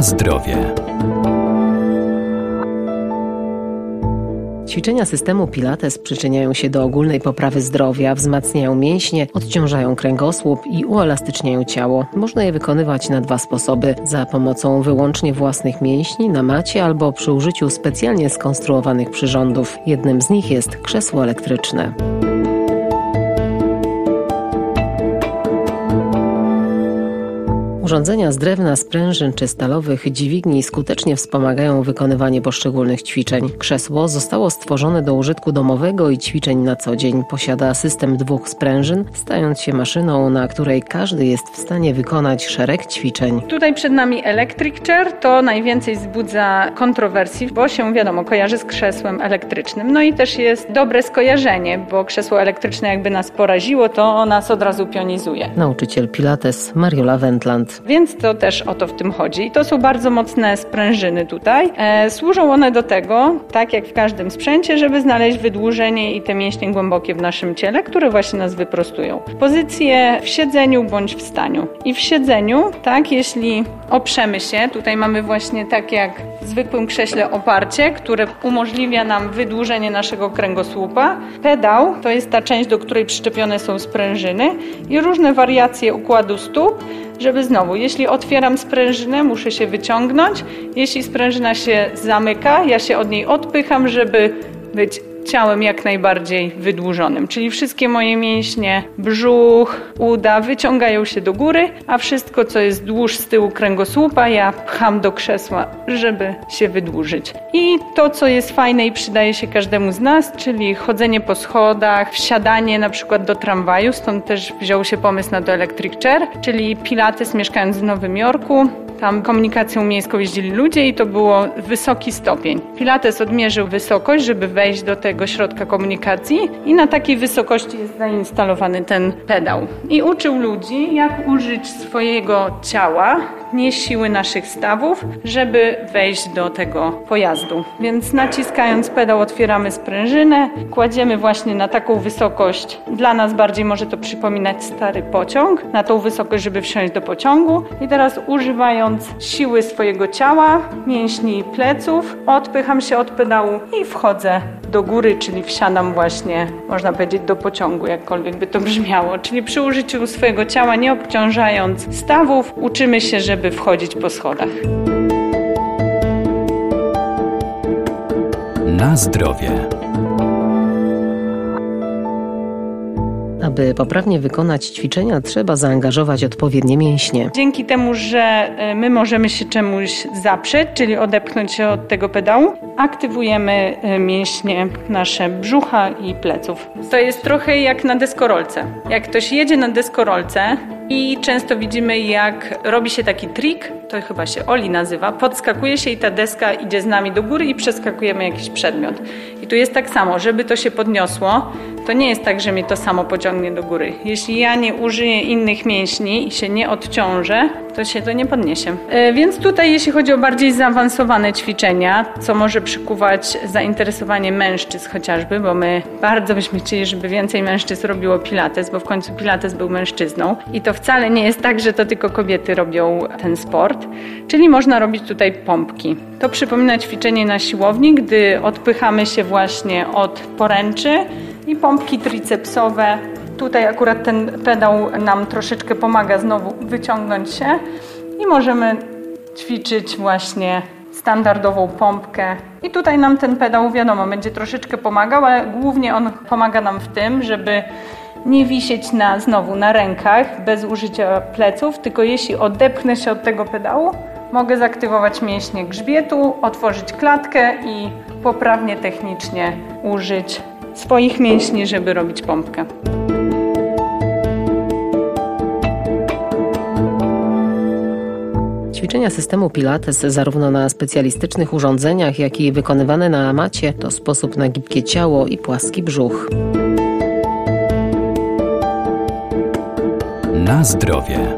Zdrowie. Ćwiczenia systemu Pilates przyczyniają się do ogólnej poprawy zdrowia, wzmacniają mięśnie, odciążają kręgosłup i uelastyczniają ciało. Można je wykonywać na dwa sposoby: za pomocą wyłącznie własnych mięśni na macie albo przy użyciu specjalnie skonstruowanych przyrządów. Jednym z nich jest krzesło elektryczne. Urządzenia z drewna, sprężyn czy stalowych dźwigni skutecznie wspomagają wykonywanie poszczególnych ćwiczeń. Krzesło zostało stworzone do użytku domowego i ćwiczeń na co dzień. Posiada system dwóch sprężyn, stając się maszyną, na której każdy jest w stanie wykonać szereg ćwiczeń. Tutaj przed nami electric chair, to najwięcej wzbudza kontrowersji, bo się wiadomo kojarzy z krzesłem elektrycznym. No i też jest dobre skojarzenie, bo krzesło elektryczne jakby nas poraziło, to nas od razu pionizuje. Nauczyciel Pilates Mariola Wendland. Więc to też o to w tym chodzi. To są bardzo mocne sprężyny tutaj. E, służą one do tego, tak jak w każdym sprzęcie, żeby znaleźć wydłużenie i te mięśnie głębokie w naszym ciele, które właśnie nas wyprostują. Pozycje w siedzeniu bądź w staniu. I w siedzeniu, tak, jeśli oprzemy się, tutaj mamy właśnie tak jak w zwykłym krześle oparcie, które umożliwia nam wydłużenie naszego kręgosłupa. Pedał to jest ta część, do której przyczepione są sprężyny i różne wariacje układu stóp, żeby znowu, jeśli otwieram sprężynę, muszę się wyciągnąć. Jeśli sprężyna się zamyka, ja się od niej odpycham, żeby być ciałem jak najbardziej wydłużonym. Czyli wszystkie moje mięśnie, brzuch, uda wyciągają się do góry, a wszystko, co jest dłuż z tyłu kręgosłupa, ja pcham do krzesła, żeby się wydłużyć. I to, co jest fajne i przydaje się każdemu z nas, czyli chodzenie po schodach, wsiadanie na przykład do tramwaju, stąd też wziął się pomysł na to Electric Chair, czyli Pilates mieszkając w Nowym Jorku, tam komunikacją miejską jeździli ludzie i to było wysoki stopień. Pilates odmierzył wysokość, żeby wejść do tego środka komunikacji i na takiej wysokości jest zainstalowany ten pedał. I uczył ludzi, jak użyć swojego ciała, nie siły naszych stawów, żeby wejść do tego pojazdu. Więc naciskając pedał otwieramy sprężynę, kładziemy właśnie na taką wysokość. Dla nas bardziej może to przypominać stary pociąg, na tą wysokość, żeby wsiąść do pociągu. I teraz używając siły swojego ciała, mięśni pleców, odpycham się od pedału i wchodzę do góry, czyli wsiadam właśnie, można powiedzieć, do pociągu, jakkolwiek by to brzmiało. Czyli przy użyciu swojego ciała, nie obciążając stawów, uczymy się, żeby wchodzić po schodach. Na zdrowie. Aby poprawnie wykonać ćwiczenia, trzeba zaangażować odpowiednie mięśnie. Dzięki temu, że e, my możemy się czemuś zaprzeć, czyli odepchnąć się od tego pedału, aktywujemy e, mięśnie nasze brzucha i pleców. To jest trochę jak na deskorolce. Jak ktoś jedzie na deskorolce i często widzimy, jak robi się taki trik, to chyba się Oli nazywa, podskakuje się i ta deska idzie z nami do góry i przeskakujemy jakiś przedmiot. I tu jest tak samo, żeby to się podniosło, to nie jest tak, że mnie to samo pociągnie do góry. Jeśli ja nie użyję innych mięśni i się nie odciążę, to się to nie podniesie. E, więc tutaj, jeśli chodzi o bardziej zaawansowane ćwiczenia, co może przykuwać zainteresowanie mężczyzn chociażby, bo my bardzo byśmy chcieli, żeby więcej mężczyzn robiło pilates, bo w końcu pilates był mężczyzną. I to wcale nie jest tak, że to tylko kobiety robią ten sport. Czyli można robić tutaj pompki. To przypomina ćwiczenie na siłowni, gdy odpychamy się właśnie od poręczy i pompki tricepsowe. Tutaj akurat ten pedał nam troszeczkę pomaga znowu wyciągnąć się i możemy ćwiczyć właśnie standardową pompkę. I tutaj nam ten pedał, wiadomo, będzie troszeczkę pomagał, ale głównie on pomaga nam w tym, żeby nie wisieć na, znowu na rękach bez użycia pleców, tylko jeśli odepchnę się od tego pedału, mogę zaktywować mięśnie grzbietu, otworzyć klatkę i poprawnie technicznie użyć swoich mięśni, żeby robić pompkę. Ćwiczenia systemu Pilates zarówno na specjalistycznych urządzeniach, jak i wykonywane na macie to sposób na gibkie ciało i płaski brzuch. Na zdrowie.